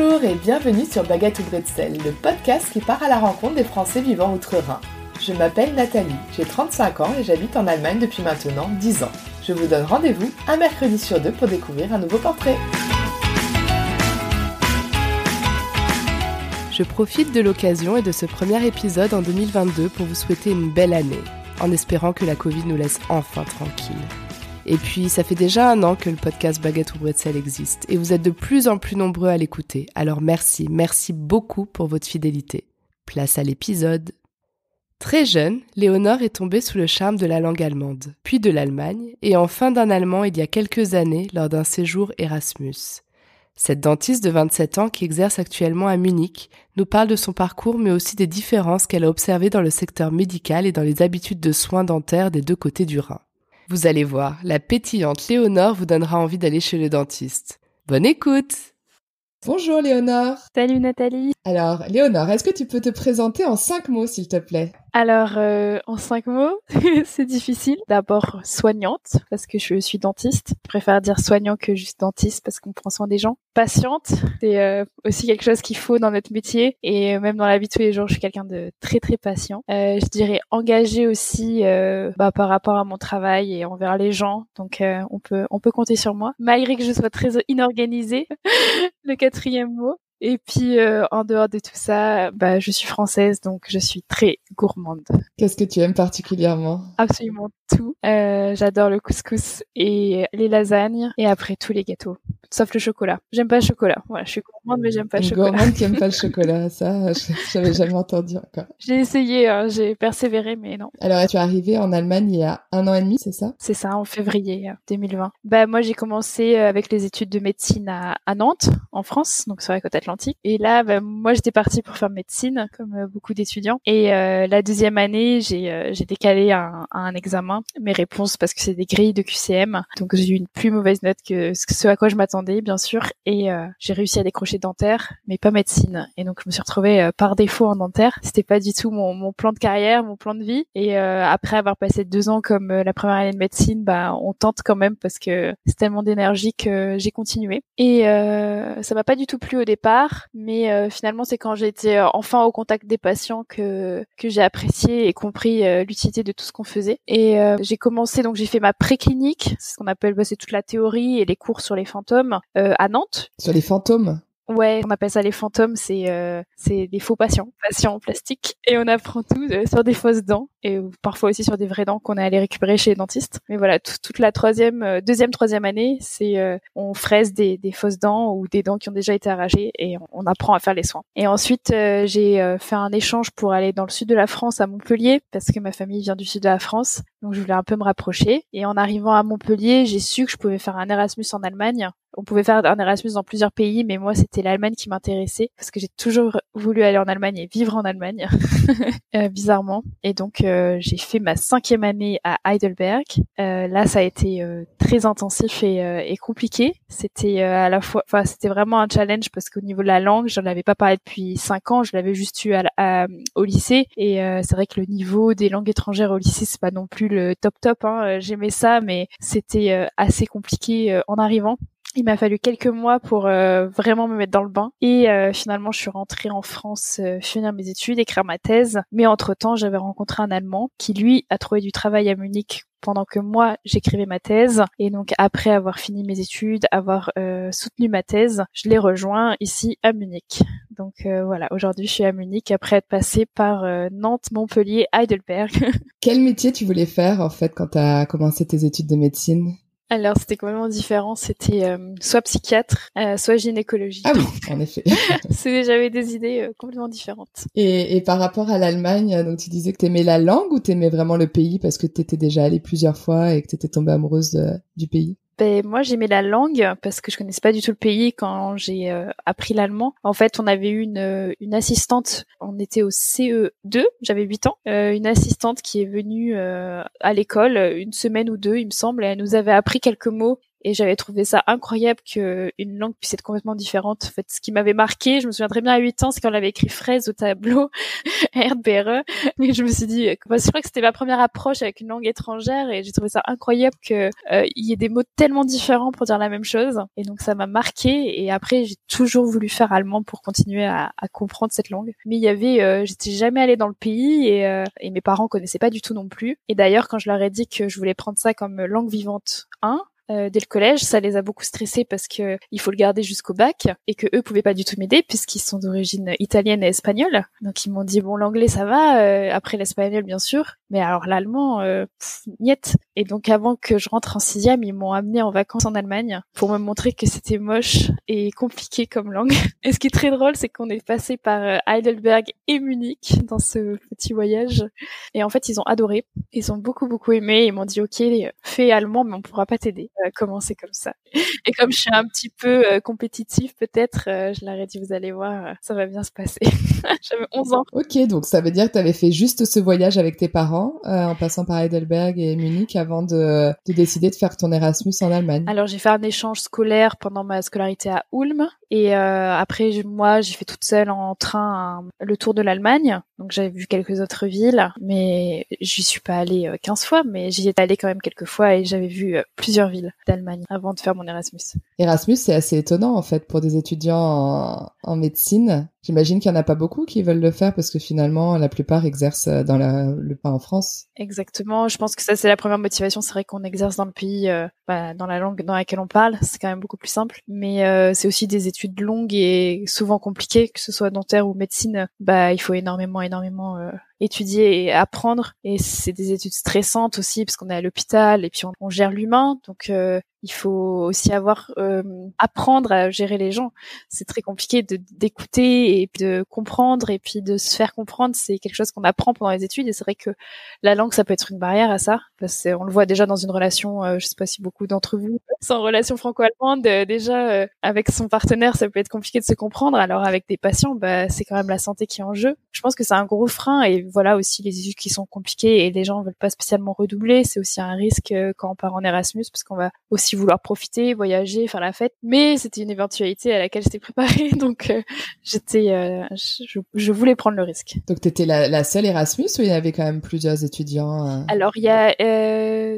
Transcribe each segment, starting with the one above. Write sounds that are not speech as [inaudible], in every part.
Bonjour et bienvenue sur Baguette ou Bretzel, le podcast qui part à la rencontre des Français vivant outre-Rhin. Je m'appelle Nathalie, j'ai 35 ans et j'habite en Allemagne depuis maintenant 10 ans. Je vous donne rendez-vous un mercredi sur deux pour découvrir un nouveau portrait. Je profite de l'occasion et de ce premier épisode en 2022 pour vous souhaiter une belle année, en espérant que la Covid nous laisse enfin tranquille. Et puis, ça fait déjà un an que le podcast Baguette ou Bretzel existe, et vous êtes de plus en plus nombreux à l'écouter. Alors merci, merci beaucoup pour votre fidélité. Place à l'épisode. Très jeune, Léonore est tombée sous le charme de la langue allemande, puis de l'Allemagne, et enfin d'un allemand il y a quelques années lors d'un séjour Erasmus. Cette dentiste de 27 ans qui exerce actuellement à Munich nous parle de son parcours mais aussi des différences qu'elle a observées dans le secteur médical et dans les habitudes de soins dentaires des deux côtés du Rhin. Vous allez voir, la pétillante Léonore vous donnera envie d'aller chez le dentiste. Bonne écoute! Bonjour Léonore. Salut Nathalie. Alors Léonore, est-ce que tu peux te présenter en cinq mots s'il te plaît? Alors, euh, en cinq mots, [laughs] c'est difficile. D'abord, soignante, parce que je suis dentiste. Je préfère dire soignant que juste dentiste, parce qu'on prend soin des gens. Patiente, c'est euh, aussi quelque chose qu'il faut dans notre métier. Et même dans la vie de tous les jours, je suis quelqu'un de très, très patient. Euh, je dirais engagée aussi bah, par rapport à mon travail et envers les gens. Donc, on, peut, on peut compter sur moi, malgré que je sois très inorganisée. [laughs] Le quatrième mot. Et puis euh, en dehors de tout ça, bah, je suis française, donc je suis très gourmande. Qu'est-ce que tu aimes particulièrement? Absolument tout. Euh, J'adore le couscous et les lasagnes, et après tous les gâteaux, sauf le chocolat. J'aime pas le chocolat. Voilà, je suis gourmande, mais j'aime pas le chocolat. Gourmande qui aime pas le [laughs] chocolat, ça, j'avais jamais entendu encore. J'ai essayé, hein, j'ai persévéré, mais non. Alors, tu es arrivée en Allemagne il y a un an et demi, c'est ça? C'est ça, en février 2020. Euh, bah moi, j'ai commencé avec les études de médecine à, à Nantes, en France, donc sur la côte atlantique. Et là, bah, moi, j'étais partie pour faire médecine, comme euh, beaucoup d'étudiants. Et euh, la deuxième année, j'ai j'ai décalé un, un examen mes réponses parce que c'est des grilles de QCM. Donc j'ai eu une plus mauvaise note que ce à quoi je m'attendais, bien sûr. Et euh, j'ai réussi à décrocher dentaire, mais pas médecine. Et donc je me suis retrouvée euh, par défaut en dentaire. C'était pas du tout mon, mon, plan de carrière, mon plan de vie. Et euh, après avoir passé deux ans comme la première année de médecine, bah on tente quand même parce que c'est tellement d'énergie que j'ai continué. Et ça m'a pas du tout plu au départ, mais finalement c'est quand j'ai été enfin au contact des patients que que j'ai apprécié et compris l'utilité de tout ce qu'on faisait. Et j'ai commencé donc j'ai fait ma préclinique, c'est ce qu'on appelle bah, c'est toute la théorie et les cours sur les fantômes euh, à Nantes. Sur les fantômes? Ouais, on appelle ça les fantômes, c'est euh, c'est des faux patients, patients en plastique, et on apprend tout euh, sur des fausses dents et parfois aussi sur des vraies dents qu'on est allé récupérer chez les dentistes. Mais voilà, toute la troisième, euh, deuxième, troisième année, c'est euh, on fraise des, des fausses dents ou des dents qui ont déjà été arrachées et on, on apprend à faire les soins. Et ensuite, j'ai fait un échange pour aller dans le sud de la France à Montpellier parce que ma famille vient du sud de la France, donc je voulais un peu me rapprocher. Et en arrivant à Montpellier, j'ai su que je pouvais faire un Erasmus en Allemagne on pouvait faire un Erasmus dans plusieurs pays, mais moi c'était l'Allemagne qui m'intéressait parce que j'ai toujours voulu aller en Allemagne et vivre en Allemagne, [laughs] euh, bizarrement. Et donc euh, j'ai fait ma cinquième année à Heidelberg. Euh, là, ça a été très intensif et, compliqué. C'était à la fois, enfin c'était vraiment un challenge parce qu'au niveau de la langue, j'en avais pas parlé depuis cinq ans. Je l'avais juste eu au lycée et c'est vrai que le niveau des langues étrangères au lycée c'est pas non plus le top top. Hein. J'aimais ça, mais c'était assez compliqué en arrivant. Il m'a fallu quelques mois pour euh, vraiment me mettre dans le bain et euh, finalement je suis rentrée en France euh, finir mes études, écrire ma thèse. Mais entre-temps, j'avais rencontré un Allemand qui lui a trouvé du travail à Munich pendant que moi j'écrivais ma thèse et donc après avoir fini mes études, avoir soutenu ma thèse, je l'ai rejoint ici à Munich. Donc voilà, aujourd'hui je suis à Munich après être passée par Nantes, Montpellier, Heidelberg. [laughs] Quel métier tu voulais faire en fait quand tu as commencé tes études de médecine? Alors c'était complètement différent. C'était euh, soit psychiatre, euh, soit gynécologie. Ah oui, [laughs] en effet. J'avais des idées euh, complètement différentes. Et, et, par rapport à l'Allemagne, donc tu disais que t'aimais la langue ou t'aimais vraiment le pays parce que t'étais déjà allée plusieurs fois et que t'étais tombée amoureuse du pays? Ben, moi, j'aimais la langue parce que je connaissais pas du tout le pays quand j'ai euh, appris l'allemand. En fait, on avait eu une, euh, une assistante, on était au CE2, j'avais 8 ans, euh, une assistante qui est venue à l'école une semaine ou deux, il me semble, et elle nous avait appris quelques mots et j'avais trouvé ça incroyable que une langue puisse être complètement différente. En fait, ce qui m'avait marqué, je me souviens très bien à 8 ans, c'est quand on avait écrit fraise au tableau [laughs] RBRE, et je me suis dit, bah, je crois que c'était ma première approche avec une langue étrangère et j'ai trouvé ça incroyable que euh, il y ait des mots tellement différents pour dire la même chose et donc ça m'a marqué et après j'ai toujours voulu faire allemand pour continuer à, comprendre cette langue. Mais il y avait, euh, j'étais jamais allée dans le pays et, euh, et mes parents connaissaient pas du tout non plus. Et d'ailleurs quand je leur ai dit que je voulais prendre ça comme langue vivante 1, euh, dès le collège, ça les a beaucoup stressés parce que il faut le garder jusqu'au bac et que eux pouvaient pas du tout m'aider puisqu'ils sont d'origine italienne et espagnole. Donc ils m'ont dit bon l'anglais ça va, euh, après l'espagnol bien sûr, mais alors l'allemand euh, niet. Et donc avant que je rentre en sixième, ils m'ont amené en vacances en Allemagne pour me montrer que c'était moche et compliqué comme langue. [laughs] Et ce qui est très drôle, c'est qu'on est passé par euh, Heidelberg et Munich dans ce petit voyage. Et en fait, ils ont adoré. Ils ont beaucoup beaucoup aimé. Ils m'ont dit ok, fais allemand, mais on pourra pas t'aider. Euh, commencer comme ça. [laughs] Et comme je suis un petit peu euh, compétitive, peut-être, euh, je leur ai dit, vous allez voir, ça va bien se passer. [laughs] J'avais 11 ans. Ok, donc ça veut dire que tu avais fait juste ce voyage avec tes parents, en passant par Heidelberg et Munich, avant de, de décider de faire ton Erasmus en Allemagne. Alors j'ai fait un échange scolaire pendant ma scolarité à Ulm. Et après, moi, j'ai fait toute seule en train le tour de l'Allemagne. Donc j'avais vu quelques autres villes, mais j'y suis pas allée 15 fois, mais j'y étais allée quand même quelques fois et j'avais vu plusieurs villes d'Allemagne avant de faire mon Erasmus. Erasmus, c'est assez étonnant en fait pour des étudiants en, médecine. J'imagine qu'il n'y en a pas beaucoup qui veulent le faire parce que finalement la plupart exercent dans le pas en France. Exactement. Je pense que ça c'est la première motivation. C'est vrai qu'on exerce dans le pays, euh, bah, dans la langue dans laquelle on parle. C'est quand même beaucoup plus simple. Mais euh, c'est aussi des études longues et souvent compliquées, que ce soit dentaire ou médecine. Bah il faut énormément, énormément euh, étudier et apprendre. Et c'est des études stressantes aussi parce qu'on est à l'hôpital et puis on, gère l'humain. Donc euh, il faut aussi avoir euh, apprendre à gérer les gens. C'est très compliqué de d'écouter et de comprendre et puis de se faire comprendre. C'est quelque chose qu'on apprend pendant les études et c'est vrai que la langue ça peut être une barrière à ça parce qu'on le voit déjà dans une relation. Euh, je sais pas si beaucoup d'entre vous sont en relation franco-allemande euh, déjà avec son partenaire ça peut être compliqué de se comprendre. Alors avec des patients bah c'est quand même la santé qui est en jeu. Je pense que c'est un gros frein et voilà aussi les études qui sont compliquées et les gens veulent pas spécialement redoubler. C'est aussi un risque quand on part en Erasmus parce qu'on va aussi vouloir profiter, voyager, faire la fête. Mais c'était une éventualité à laquelle j'étais préparée, [laughs] donc euh, j'étais, euh, je, voulais prendre le risque. Donc t'étais la, la seule Erasmus ou il y avait quand même plusieurs étudiants euh? Alors il y a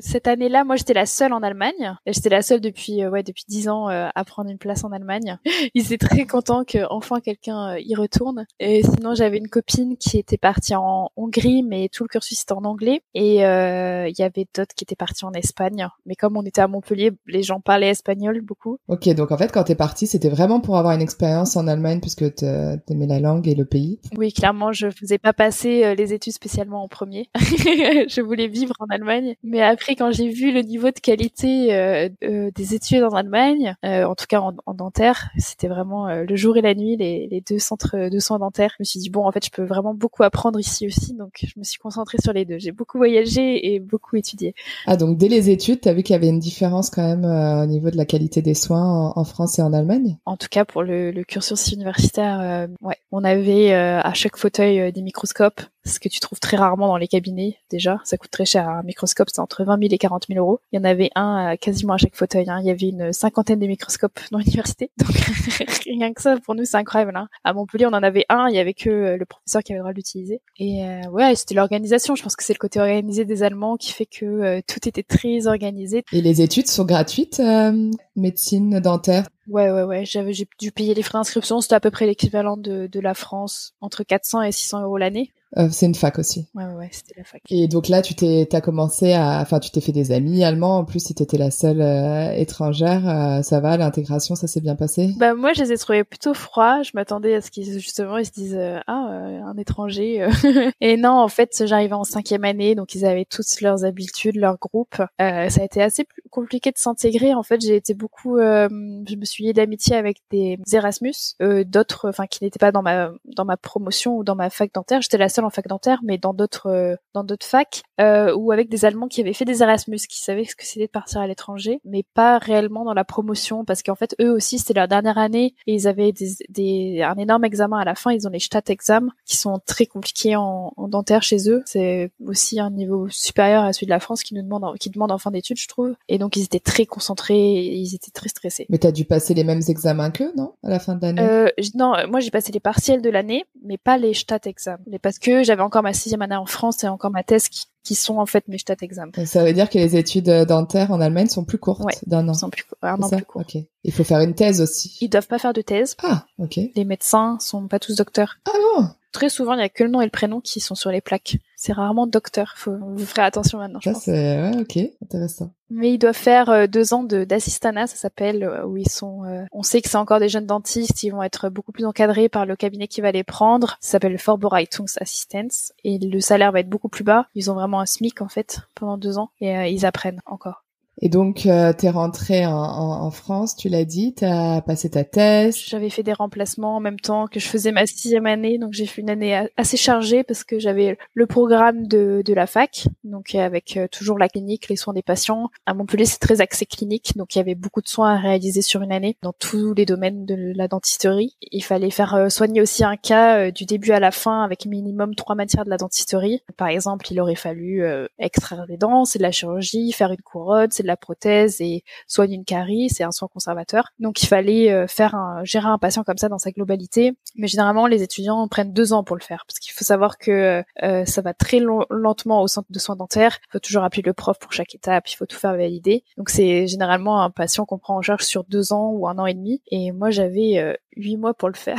cette année-là, moi j'étais la seule en Allemagne. J'étais la seule depuis ouais depuis dix ans à prendre une place en Allemagne. [laughs] Ils étaient très contents que enfin quelqu'un y retourne. Et sinon j'avais une copine qui était partie en Hongrie, mais tout le cursus était en anglais. Et il y avait d'autres qui étaient partis en Espagne. Mais comme on était à Montpellier, les gens parlaient espagnol beaucoup. Ok, donc en fait, quand t'es partie, c'était vraiment pour avoir une expérience en Allemagne puisque t'aimais la langue et le pays. Oui, clairement, je faisais pas passer euh, les études spécialement en premier. [laughs] je voulais vivre en Allemagne, mais après, quand j'ai vu le niveau de qualité euh, euh, des études en Allemagne, en tout cas en, dentaire, c'était vraiment le jour et la nuit, les, les, deux centres de soins dentaires. Je me suis dit bon, en fait, je peux vraiment beaucoup apprendre ici aussi, donc je me suis concentrée sur les deux. J'ai beaucoup voyagé et beaucoup étudié. Ah, donc dès les études, t'as vu qu'il y avait une différence quand même euh, au niveau de la qualité des soins en, France et en Allemagne? En tout cas, pour le, le cursus universitaire, euh, ouais, on avait euh, à chaque fauteuil des microscopes ce que tu trouves très rarement dans les cabinets déjà. Ça coûte très cher. Un microscope, c'est entre 20 000 et 40 000 euros. Il y en avait un quasiment à chaque fauteuil. Hein. Il y avait une cinquantaine de microscopes dans l'université. [laughs] Donc [laughs] rien que ça, pour nous, c'est incroyable. Hein. À Montpellier, on en avait un. Il y avait que le professeur qui avait le droit de l'utiliser. Et ouais, c'était l'organisation. Je pense que c'est le côté organisé des Allemands qui fait que tout était très organisé. Et les études sont gratuites, euh, médecine, dentaire? Ouais, ouais, ouais. J'avais, j'ai dû payer les frais d'inscription. C'était à peu près l'équivalent de la France, entre 400 et 600 euros l'année. Euh, c'est une fac aussi. Ouais, ouais, c'était la fac. Et donc là, tu t'es, t'as commencé à, enfin, tu t'es fait des amis allemands. En plus, si t'étais la seule euh, étrangère, euh, ça va, l'intégration, ça s'est bien passé? Bah moi, je les ai trouvés plutôt froids. Je m'attendais à ce qu'ils justement ils se disent ah un étranger. [laughs] et non, en fait, j'arrivais en cinquième année, donc ils avaient toutes leurs habitudes, leur groupe. ça a été assez compliqué de s'intégrer. En fait, j'ai été beaucoup, je me suis liée d'amitié avec des Erasmus, d'autres, enfin qui n'étaient pas dans ma dans ma promotion ou dans ma fac dentaire. J'étais la seule seul en fac dentaire, mais dans d'autres dans d'autres facs, ou avec des Allemands qui avaient fait des Erasmus, qui savaient ce que c'était de partir à l'étranger, mais pas réellement dans la promotion, parce qu'en fait eux aussi c'était leur dernière année et ils avaient des, des un énorme examen à la fin. Ils ont les Staatsexamen qui sont très compliqués en, en dentaire chez eux. C'est aussi un niveau supérieur à celui de la France qui nous demande qui demande en fin d'études, je trouve. Et donc ils étaient très concentrés, ils étaient très stressés. Mais t'as dû passer les mêmes examens qu'eux, non, à la fin de l'année? Euh, Non, moi j'ai passé les partiels de l'année, mais pas les Staatsexamen. Mais parce que j'avais encore ma sixième année en France et encore ma thèse qui qui sont en fait mes Staatsexamen. Ça veut dire que les études dentaires en Allemagne sont plus courtes d'un an. Sont plus, un an plus court. Il faut faire une thèse aussi. Ils doivent pas faire de thèse. Ah, ok. Les médecins sont pas tous docteurs. Ah bon? Très souvent, il y a que le nom et le prénom qui sont sur les plaques. C'est rarement docteur. Faut, vous ferez attention maintenant. Ça, c'est, ouais, ok, intéressant. Mais ils doivent faire euh, deux ans de d'assistana, ça s'appelle, euh, où ils sont. Euh, on sait que c'est encore des jeunes dentistes. Ils vont être beaucoup plus encadrés par le cabinet qui va les prendre. Ça s'appelle le Vorbereitungsassistance et le salaire va être beaucoup plus bas. Ils ont vraiment un SMIC en fait pendant deux ans et ils apprennent encore. Et donc, euh, tu es rentrée en, en, France, tu l'as dit, tu as passé ta thèse. J'avais fait des remplacements en même temps que je faisais ma sixième année, donc j'ai fait une année assez chargée parce que j'avais le programme de, de la fac, donc avec euh, toujours la clinique, les soins des patients. À Montpellier, c'est très axé clinique, donc il y avait beaucoup de soins à réaliser sur une année dans tous les domaines de la dentisterie. Il fallait faire euh, soigner aussi un cas euh, du début à la fin avec minimum trois matières de la dentisterie. Par exemple, il aurait fallu extraire des dents, c'est de la chirurgie, faire une couronne, de la prothèse et soigner une carie, c'est un soin conservateur. Donc il fallait euh, faire un, gérer un patient comme ça dans sa globalité. Mais généralement les étudiants prennent deux ans pour le faire parce qu'il faut savoir que euh, ça va très lentement au centre de soins dentaires. Il faut toujours appeler le prof pour chaque étape, il faut tout faire valider. Donc c'est généralement un patient qu'on prend en charge sur deux ans ou un an et demi. Et moi j'avais euh, huit mois pour le faire.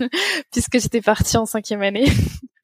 [laughs] puisque j'étais partie en cinquième année.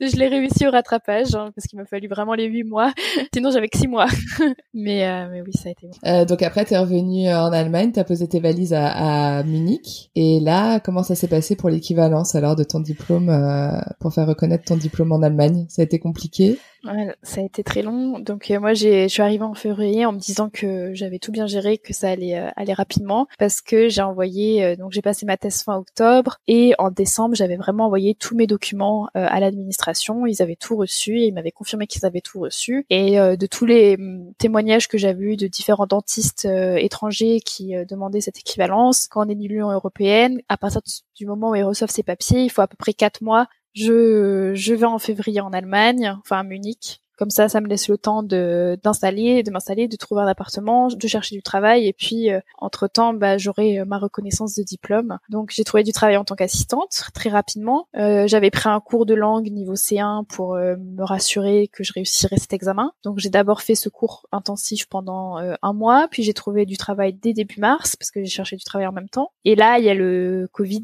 Je l'ai réussi au rattrapage hein, parce qu'il m'a fallu vraiment les huit mois. [laughs] Sinon, j'avais que six mois. [laughs] mais, euh, mais oui, ça a été bon. Euh, donc après, t'es revenue en Allemagne, t'as posé tes valises à, à, Munich. Et là, comment ça s'est passé pour l'équivalence alors de ton diplôme euh, pour faire reconnaître ton diplôme en Allemagne? Ça a été compliqué? Ouais, ça a été très long. Donc euh, moi, je suis arrivée en février en me disant que j'avais tout bien géré, que ça allait euh, aller rapidement, parce que j'ai envoyé, euh, donc j'ai passé ma thèse fin octobre, et en décembre, j'avais vraiment envoyé tous mes documents à l'administration. Ils avaient tout reçu, et ils m'avaient confirmé qu'ils avaient tout reçu. Et de tous les mm, témoignages que j'avais eu de différents dentistes étrangers qui demandaient cette équivalence, quand on est de l'Union européenne, à partir du moment où ils reçoivent ces papiers, il faut à peu près quatre mois je, je vais en février en Allemagne, enfin à Munich, comme ça, ça me laisse le temps de d'installer, de m'installer, de trouver un appartement, de chercher du travail. Et puis, euh, entre temps, bah, j'aurai euh, ma reconnaissance de diplôme. Donc, j'ai trouvé du travail en tant qu'assistante très rapidement. Euh, J'avais pris un cours de langue niveau C1 pour euh, me rassurer que je réussirais cet examen. Donc, j'ai d'abord fait ce cours intensif pendant un mois. Puis, j'ai trouvé du travail dès début mars parce que j'ai cherché du travail en même temps. Et là, il y a le Covid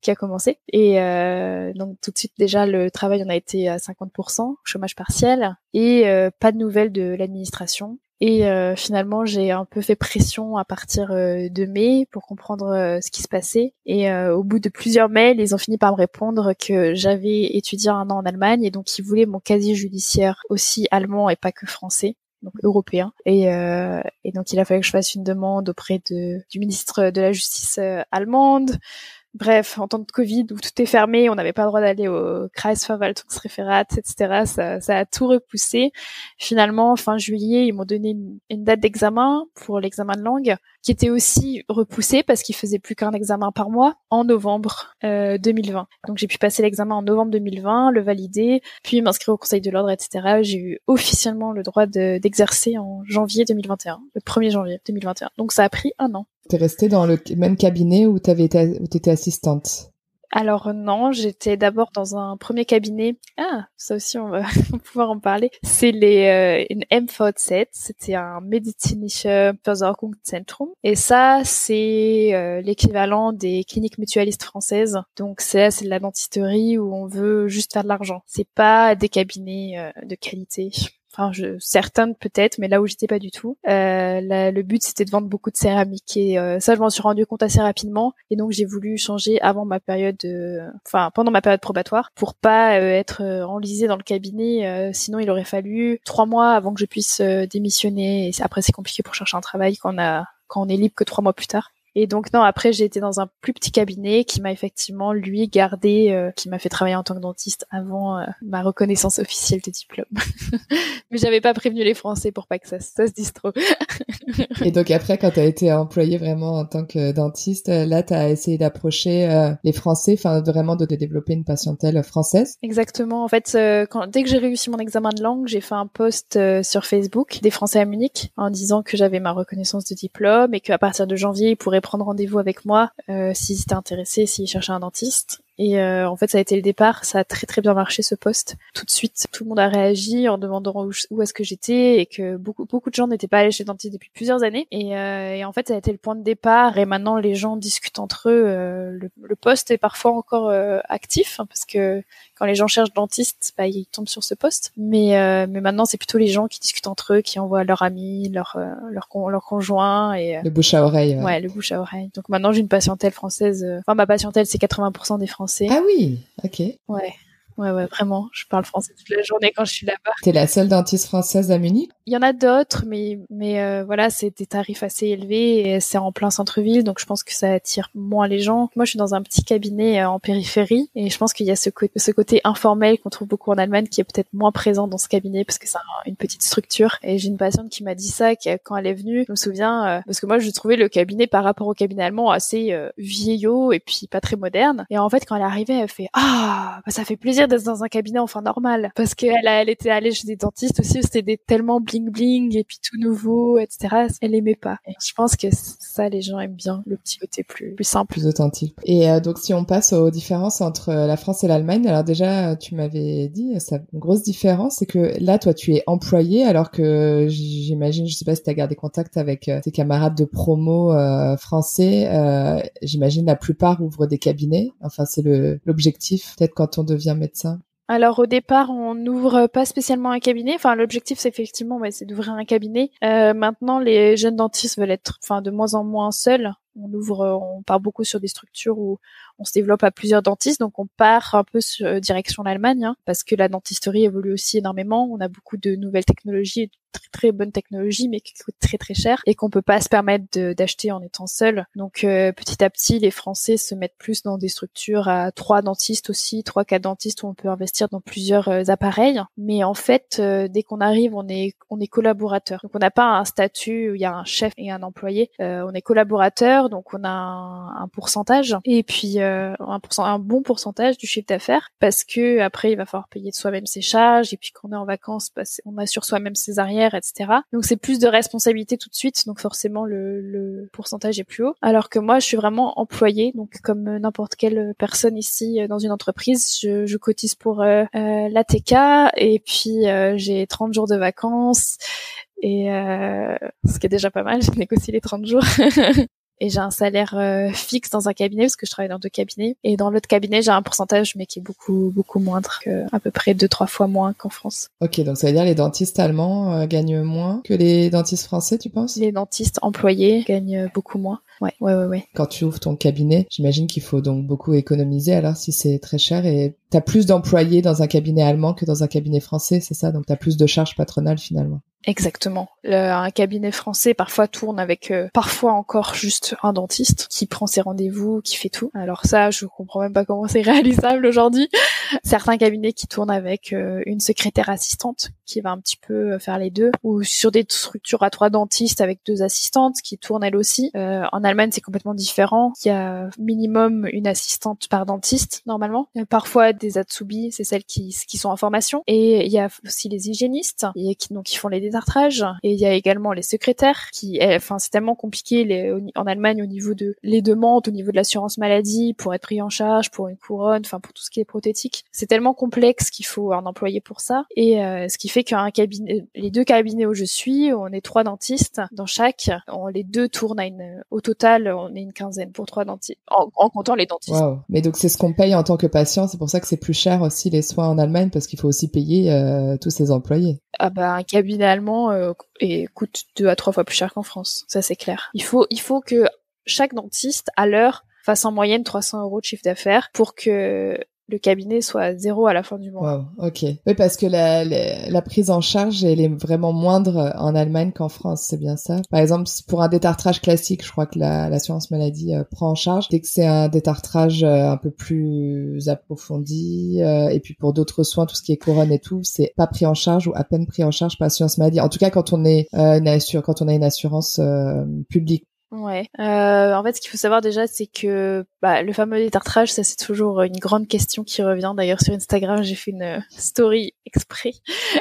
qui a commencé. Et donc, tout de suite, déjà, le travail en a été à 50%, chômage partiel et euh, pas de nouvelles de l'administration. Et euh, finalement, j'ai un peu fait pression à partir euh, de mai pour comprendre ce qui se passait. Et au bout de plusieurs mails, ils ont fini par me répondre que j'avais étudié un an en Allemagne et donc ils voulaient mon casier judiciaire aussi allemand et pas que français donc européen. Et, et donc il a fallu que je fasse une demande auprès de, du ministre de la Justice allemande, Bref, en temps de Covid où tout est fermé, on n'avait pas le droit d'aller au Kreisverwaltungsreferat, etc. Ça, ça a tout repoussé. Finalement, fin juillet, ils m'ont donné une, date d'examen pour l'examen de langue, qui était aussi repoussé parce qu'il faisait plus qu'un examen par mois en novembre 2020. Euh, Donc j'ai pu passer l'examen en novembre 2020, le valider, puis m'inscrire au Conseil de l'ordre, etc. J'ai eu officiellement le droit d'exercer en janvier 2021, le 1er janvier 2021. Donc ça a pris un an. T'es restée dans le même cabinet où t'avais été, où t'étais assistante? Alors non, j'étais d'abord dans un premier cabinet. Ah, ça aussi on va [laughs] pouvoir en parler. C'est les euh, une c'était un medizinische Versorgungszentrum et ça c'est euh, l'équivalent des cliniques mutualistes françaises. Donc c'est c'est la dentisterie où on veut juste faire de l'argent. C'est pas des cabinets euh, de qualité enfin je, certaines peut-être, mais là où j'étais pas du tout. Euh, le but c'était de vendre beaucoup de céramique et euh, ça je m'en suis rendu compte assez rapidement et donc j'ai voulu changer avant ma période, de, enfin pendant ma période probatoire pour pas euh, être enlisée dans le cabinet. sinon il aurait fallu trois mois avant que je puisse démissionner et après c'est compliqué pour chercher un travail quand on a quand on est libre que trois mois plus tard. Et donc non, après j'ai été dans un plus petit cabinet qui m'a effectivement lui gardé, euh, qui m'a fait travailler en tant que dentiste avant euh, ma reconnaissance officielle de diplôme. [laughs] Mais j'avais pas prévenu les Français pour pas que ça, ça se dise trop. et donc après, quand tu as été employé vraiment en tant que dentiste, là tu as essayé d'approcher euh, les Français, enfin vraiment de, développer une patientèle française? Exactement. En fait, quand, dès que j'ai réussi mon examen de langue, j'ai fait un post sur Facebook des Français à Munich en disant que j'avais ma reconnaissance de diplôme et qu'à partir de janvier, ils pourraient prendre rendez-vous avec moi euh, s'ils étaient intéressés, s'ils cherchaient un dentiste. Et euh, en fait, ça a été le départ. Ça a très très bien marché ce poste. Tout de suite, tout le monde a réagi en demandant où, est-ce que j'étais et que beaucoup beaucoup de gens n'étaient pas allés chez le dentiste depuis plusieurs années. Et, euh, et, en fait, ça a été le point de départ. Et maintenant, les gens discutent entre eux. Euh, le, le, poste est parfois encore euh, actif hein, parce que quand les gens cherchent dentiste, bah, ils tombent sur ce poste. Mais euh, mais maintenant, c'est plutôt les gens qui discutent entre eux, qui envoient leurs amis, leurs leur, leur conjoint et le bouche à oreille. Ouais. ouais, le bouche à oreille. Donc maintenant, j'ai une patientèle française. Enfin, ma patientèle, c'est 80% des Français. Ah oui, ok. Ouais. Ouais, ouais, vraiment. Je parle français toute la journée quand je suis là-bas. T'es la seule dentiste française à Munich? Il y en a d'autres, mais mais euh, voilà, c'est des tarifs assez élevés et c'est en plein centre-ville, donc je pense que ça attire moins les gens. Moi, je suis dans un petit cabinet euh, en périphérie et je pense qu'il y a ce, côté, ce côté informel qu'on trouve beaucoup en Allemagne qui est peut-être moins présent dans ce cabinet parce que c'est une petite structure. Et j'ai une patiente qui m'a dit ça quand elle est venue. Je me souviens euh, parce que moi, je trouvais le cabinet par rapport au cabinet allemand assez vieillot et puis pas très moderne. Et en fait, quand elle est arrivée, elle fait ah, bah, ça fait plaisir dans un cabinet enfin normal. Parce qu'elle elle était allée chez des dentistes aussi c'était des tellement bling bling et puis tout nouveau etc elle aimait pas. Je pense que ça les gens aiment bien le petit côté plus plus simple. Plus authentique. Et euh, donc si on passe aux différences entre euh, la France et l'Allemagne alors déjà tu m'avais dit ça une grosse différence c'est que là toi tu es employé alors que j'imagine je sais pas si tu as gardé contact avec euh, tes camarades de promo français j'imagine la plupart ouvrent des cabinets. Enfin c'est le l'objectif. Peut-être quand on devient médecin alors au départ, on n'ouvre pas spécialement un cabinet. Enfin, l'objectif, c'est effectivement, c'est d'ouvrir un cabinet. Euh, maintenant, les jeunes dentistes veulent être, enfin, de moins en moins seuls. On ouvre, on part beaucoup sur des structures où on se développe à plusieurs dentistes, donc on part un peu sur, euh, direction l'Allemagne, hein, parce que la dentisterie évolue aussi énormément. On a beaucoup de nouvelles technologies très très bonne technologie mais qui coûte très très cher et qu'on peut pas se permettre d'acheter en étant seul. Donc euh, petit à petit les Français se mettent plus dans des structures à trois dentistes aussi, trois quatre dentistes où on peut investir dans plusieurs euh, appareils. Mais en fait euh, dès qu'on arrive on est on est collaborateur. Donc on n'a pas un statut où il y a un chef et un employé. on est collaborateur donc on a un, pourcentage et puis un, pourcent, un bon pourcentage du chiffre d'affaires parce que après il va falloir payer de soi-même ses charges et puis quand on est en vacances bah, on assure soi-même ses arrières etc. Donc c'est plus de responsabilité tout de suite, donc forcément le, le pourcentage est plus haut. Alors que moi, je suis vraiment employée, donc comme n'importe quelle personne ici euh, dans une entreprise, je, je cotise pour euh, euh l'ATK et puis euh, j'ai 30 jours de vacances et euh, ce qui est déjà pas mal, j'ai négocié les 30 jours. [laughs] et j'ai un salaire euh, fixe dans un cabinet parce que je travaille dans deux cabinets et dans l'autre cabinet j'ai un pourcentage mais qui est beaucoup beaucoup moindre que à peu près deux trois fois moins qu'en France. Ok donc ça veut dire les dentistes allemands euh, gagnent moins que les dentistes français tu penses? Les dentistes employés gagnent beaucoup moins. Ouais, ouais, ouais, ouais. Quand tu ouvres ton cabinet, j'imagine qu'il faut donc beaucoup économiser alors si c'est très cher et t'as plus d'employés dans un cabinet allemand que dans un cabinet français, c'est ça? Donc t'as plus de charges patronales finalement. Exactement. un cabinet français parfois tourne avec euh, parfois encore juste un dentiste qui prend ses rendez-vous, qui fait tout. Alors ça, je comprends même pas comment c'est [laughs] réalisable aujourd'hui. Certains cabinets qui tournent avec euh, une secrétaire assistante qui va un petit peu euh, faire les deux, ou sur des structures à trois dentistes avec deux assistantes qui tournent elles aussi. en Allemagne, c'est complètement différent. Il y a minimum une assistante par dentiste normalement. Parfois des atsubi, c'est celles qui, qui sont en formation. Et il y a aussi les hygiénistes et qui donc qui font les et il y a également les secrétaires qui, enfin, c'est tellement compliqué en Allemagne au niveau de les demandes, au niveau de l'assurance maladie pour être pris en charge, pour une couronne, enfin pour tout ce qui est prothétique. C'est tellement complexe qu'il faut un employé pour ça. Et euh, ce qui fait qu'un cabinet, les deux cabinets où je suis, on est trois dentistes dans chaque. On, les deux tournent à une, au total, on est une quinzaine pour trois dentistes, en, comptant les dentistes. Mais donc c'est ce qu'on paye en tant que patient. C'est pour ça que c'est plus cher aussi les soins en Allemagne parce qu'il faut aussi payer euh, tous ces employés. Ah bah un cabinet allemand euh, et coûte deux à trois fois plus cher qu'en France, ça c'est clair. Il faut il faut que chaque dentiste à l'heure fasse en moyenne 300 euros de chiffre d'affaires pour que le cabinet soit zéro à la fin du mois. Wow, ok. Oui, parce que la, prise en charge, elle est vraiment moindre en Allemagne qu'en France, c'est bien ça? Par exemple, pour un détartrage classique, je crois que l'assurance maladie euh, prend en charge. Dès que c'est un détartrage euh, un peu plus approfondi, euh, et puis pour d'autres soins, tout ce qui est couronne et tout, c'est pas pris en charge ou à peine pris en charge par l'assurance maladie. En tout cas, quand on est une quand on a une assurance publique. Ouais. Euh, en fait, ce qu'il faut savoir déjà, c'est que bah, le fameux détartrage, ça c'est toujours une grande question qui revient. D'ailleurs, sur Instagram, j'ai fait une story exprès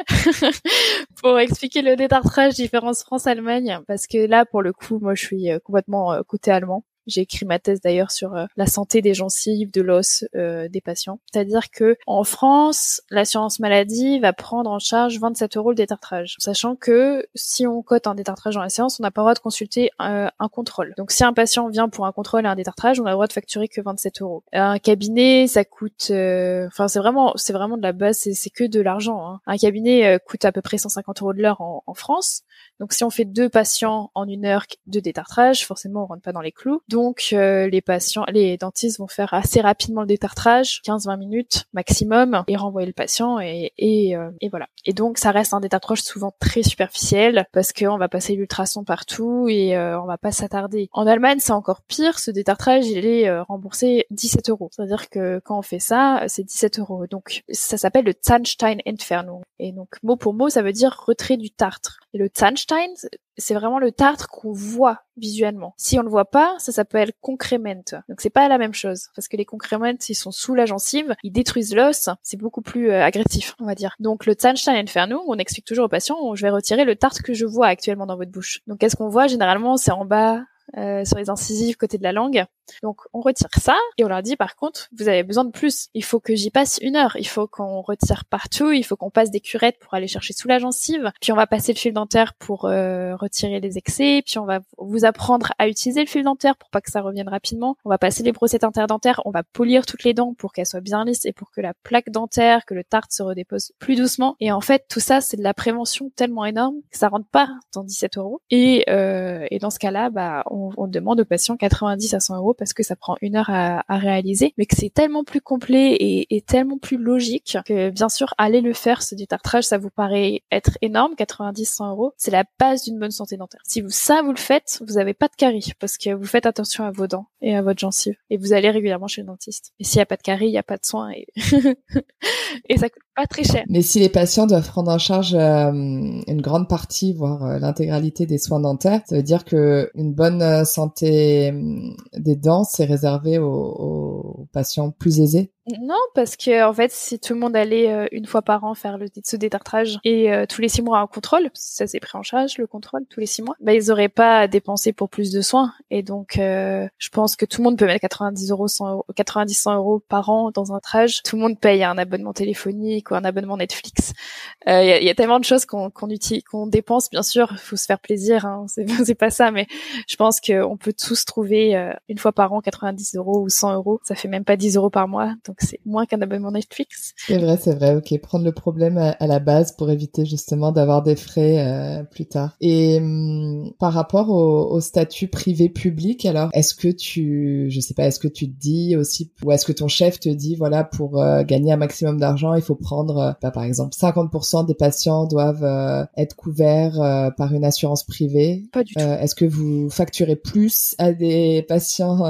[laughs] pour expliquer le détartrage différence France-Allemagne, parce que là, pour le coup, moi, je suis euh, complètement euh, côté allemand. J'ai écrit ma thèse d'ailleurs sur euh, la santé des gencives, de l'os euh, des patients. C'est-à-dire que en France, l'assurance maladie va prendre en charge 27 euros le détartrage, sachant que si on cote un détartrage dans la séance, on n'a pas le droit de consulter euh, un contrôle. Donc si un patient vient pour un contrôle et un détartrage, on a le droit de facturer que 27 euros. Un cabinet, ça coûte, enfin c'est vraiment, c'est vraiment de la base, c'est que de l'argent. Hein. Un cabinet coûte à peu près 150 euros de l'heure en, en France. Donc si on fait deux patients en une heure de détartrage, forcément on rentre pas dans les clous. Donc euh, les patients, les dentistes vont faire assez rapidement le détartrage, 15-20 minutes maximum, et renvoyer le patient et euh, et, voilà. Et donc ça reste un détartrage souvent très superficiel parce qu'on va passer l'ultrason partout et euh, on va pas s'attarder. En Allemagne c'est encore pire, ce détartrage il est remboursé 17 euros. C'est-à-dire que quand on fait ça, c'est 17 euros. Donc ça s'appelle le Zahnstein Entfernung. Et donc mot pour mot ça veut dire retrait du tartre. Et le Zahnstein c'est vraiment le tartre qu'on voit visuellement. Si on le voit pas, ça s'appelle concrément. Donc c'est pas la même chose parce que les concréments ils sont sous la gencive, ils détruisent l'os, c'est beaucoup plus euh, agressif, on va dire. Donc le Zahnstein Inferno, on explique toujours aux patients, je vais retirer le tartre que je vois actuellement dans votre bouche. Donc qu'est-ce qu'on voit généralement? C'est en bas, euh, sur les incisives côté de la langue. Donc on retire ça et on leur dit par contre vous avez besoin de plus. Il faut que j'y passe une heure. Il faut qu'on retire partout. Il faut qu'on passe des curettes pour aller chercher sous la gencive. Puis on va passer le fil dentaire pour euh, retirer les excès. Puis on va vous apprendre à utiliser le fil dentaire pour pas que ça revienne rapidement. On va passer les brossettes interdentaires. On va polir toutes les dents pour qu'elles soient bien lisses et pour que la plaque dentaire, que le tartre se redépose plus doucement. Et en fait tout ça c'est de la prévention tellement énorme que ça rentre pas dans 17 euros. Et, euh, et dans ce cas-là bah on on, demande aux patients 90 à 100 euros parce que ça prend une heure à, réaliser, mais que c'est tellement plus complet et, tellement plus logique que bien sûr aller le faire ce détartrage, ça vous paraît être énorme, 90 100 euros, c'est la base d'une bonne santé dentaire. Si vous ça vous le faites, vous n'avez pas de carie parce que vous faites attention à vos dents et à votre gencive et vous allez régulièrement chez le dentiste. Et s'il n'y a pas de carie, il n'y a pas de soins et [laughs] et ça coûte pas très cher. Mais si les patients doivent prendre en charge euh, une grande partie, voire euh, l'intégralité des soins dentaires, ça veut dire que une bonne euh, santé des dents, c'est réservé aux, patients plus aisés? Non, parce que en fait, si tout le monde allait euh, une fois par an faire le ce détartrage et euh, tous les six mois un contrôle, ça c'est pris en charge le contrôle tous les six mois, bah ils auraient pas à dépenser pour plus de soins. Et donc, euh, je pense que tout le monde peut mettre 90 euros, 100 euros, 90 100 euros par an dans un trage. Tout le monde paye un abonnement téléphonique ou un abonnement Netflix. Il y, a, tellement de choses qu'on qu'on qu'on dépense. Bien sûr, faut se faire plaisir. Hein, c'est [laughs] pas ça, mais je pense qu'on peut tous trouver une fois par an 90 euros ou 100 euros. Ça fait même pas 10 euros par mois donc c'est moins qu'un abonnement Netflix. C'est vrai, c'est vrai. Ok, prendre le problème à, la base pour éviter justement d'avoir des frais euh, plus tard. Et hum, par rapport au, statut privé-public, alors est-ce que tu, je sais pas, est-ce que tu te dis aussi, ou est-ce que ton chef te dit, voilà, pour euh, gagner un maximum d'argent, il faut prendre, euh, bah, par exemple, 50% des patients doivent être couverts par une assurance privée. Pas du tout. est-ce que vous facturez plus à des patients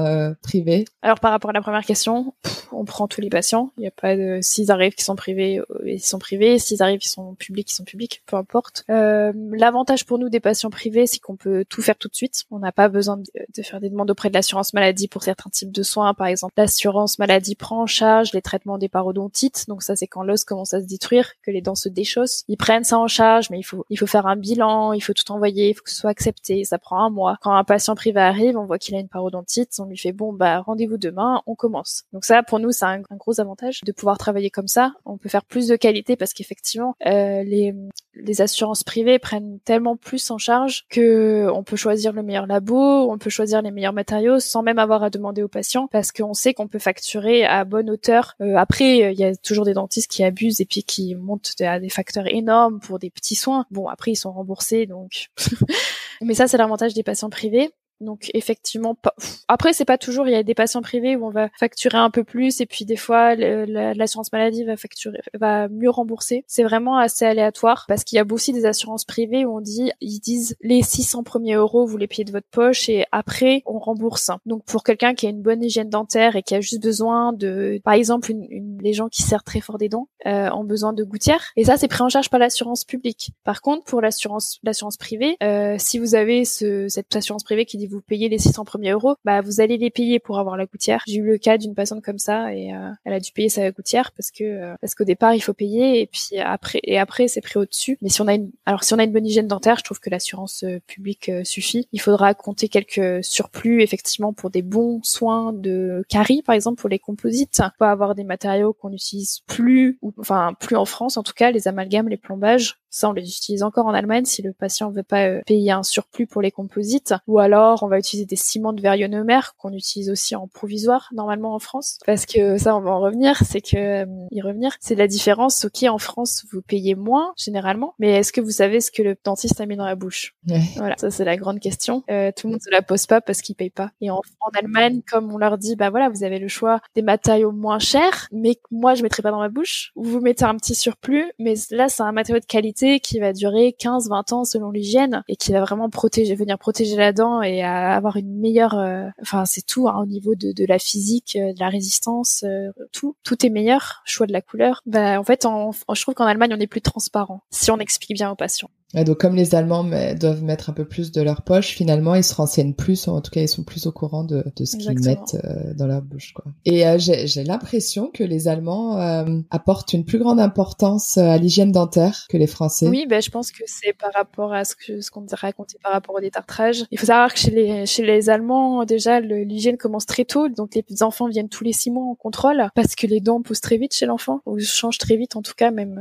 privés Alors par rapport à la première question, on prend tous les patients. Il n'y a pas de s'ils arrivent qui sont privés, euh, ils sont privés. S'ils arrivent qui sont publics, ils sont publics. Peu importe. Euh, L'avantage pour nous des patients privés, c'est qu'on peut tout faire tout de suite. On n'a pas besoin de, faire des demandes auprès de l'assurance maladie pour certains types de soins. Par exemple, l'assurance maladie prend en charge les traitements des parodontites. Donc ça, c'est quand l'os commence à se détruire, que les dents se déchaussent. Ils prennent ça en charge, mais il faut il faut faire un bilan, il faut tout envoyer, il faut que ce soit accepté. Ça prend un mois. Quand un patient privé arrive, on voit qu'il a une parodontite, on lui fait bon bah rendez-vous demain, on commence. Donc ça, pour nous, c'est un gros avantage de pouvoir travailler comme ça. On peut faire plus de qualité parce qu'effectivement, euh, les, les assurances privées prennent tellement plus en charge que on peut choisir le meilleur labo, on peut choisir les meilleurs matériaux sans même avoir à demander aux patients parce qu'on sait qu'on peut facturer à bonne hauteur. Euh, après, il y a toujours des dentistes qui abusent et puis qui montent à des facteurs énormes pour des petits soins. Bon, après ils sont remboursés donc. [laughs] Mais ça, c'est l'avantage des patients privés. Donc effectivement, pas... après c'est pas toujours. Il y a des patients privés où on va facturer un peu plus et puis des fois l'assurance maladie va facturer, va mieux rembourser. C'est vraiment assez aléatoire parce qu'il y a aussi des assurances privées où on dit, ils disent les 600 premiers euros vous les payez de votre poche et après on rembourse. Donc pour quelqu'un qui a une bonne hygiène dentaire et qui a juste besoin de, par exemple, une, les gens qui serrent très fort des dents euh, ont besoin de gouttières et ça c'est pris en charge par l'assurance publique. Par contre pour l'assurance l'assurance privée, euh, si vous avez ce, cette assurance privée qui dit vous payez les 600 premiers euros, bah vous allez les payer pour avoir la gouttière. J'ai eu le cas d'une patiente comme ça et euh, elle a dû payer sa gouttière parce que euh, parce qu'au départ il faut payer et puis après et après c'est pris au dessus. Mais si on a une alors si on a une bonne hygiène dentaire, je trouve que l'assurance euh, publique euh, suffit. Il faudra compter quelques surplus effectivement pour des bons soins de carie par exemple pour les composites. Peut avoir des matériaux qu'on n'utilise plus enfin plus en France en tout cas les amalgames, les plombages ça, on les utilise encore en Allemagne si le patient veut pas euh, payer un surplus pour les composites. Ou alors, on va utiliser des ciments de verre ionomère qu'on utilise aussi en provisoire normalement en France. Parce que ça, on va en revenir, c'est que euh, y revenir, c'est la différence. Ok, en France, vous payez moins généralement, mais est-ce que vous savez ce que le dentiste a mis dans la bouche? Voilà, ça c'est la grande question. Euh, tout le monde se la pose pas parce qu'il paye pas. Et en, en, Allemagne, comme on leur dit, bah voilà, vous avez le choix des matériaux moins chers, mais moi je mettrai pas dans ma bouche. Ou vous mettez un petit surplus, mais là c'est un matériau de qualité qui va durer 15-20 ans selon l'hygiène et qui va vraiment protéger, venir protéger la dent et avoir une meilleure, euh, enfin c'est tout hein, au niveau de, la physique, euh, de la résistance, euh, tout, tout est meilleur. Choix de la couleur. Bah en fait, je trouve qu'en Allemagne on est plus transparent si on explique bien aux patients. Et donc comme les Allemands doivent mettre un peu plus de leur poche, finalement ils se renseignent plus, en tout cas ils sont plus au courant de, de ce qu'ils mettent euh, dans leur bouche. Quoi. Et euh, j'ai l'impression que les Allemands euh, apportent une plus grande importance à l'hygiène dentaire que les Français. Oui, ben je pense que c'est par rapport à ce que ce qu'on raconté par rapport au détartrage. Il faut savoir que chez les chez les Allemands déjà l'hygiène commence très tôt, donc les enfants viennent tous les six mois en contrôle parce que les dents poussent très vite chez l'enfant ou changent très vite en tout cas même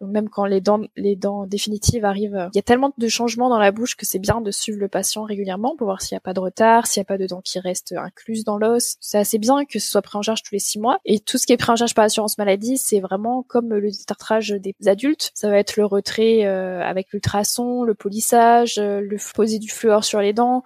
même quand les dents les dents définitives arrivent il y a tellement de changements dans la bouche que c'est bien de suivre le patient régulièrement pour voir s'il n'y a pas de retard, s'il n'y a pas de dents qui restent incluses dans l'os. C'est assez bien que ce soit pris en charge tous les six mois. Et tout ce qui est pris en charge par l'assurance maladie, c'est vraiment comme le détartrage des adultes. Ça va être le retrait euh, avec l'ultrason, le polissage, euh, le poser du fluor sur les dents.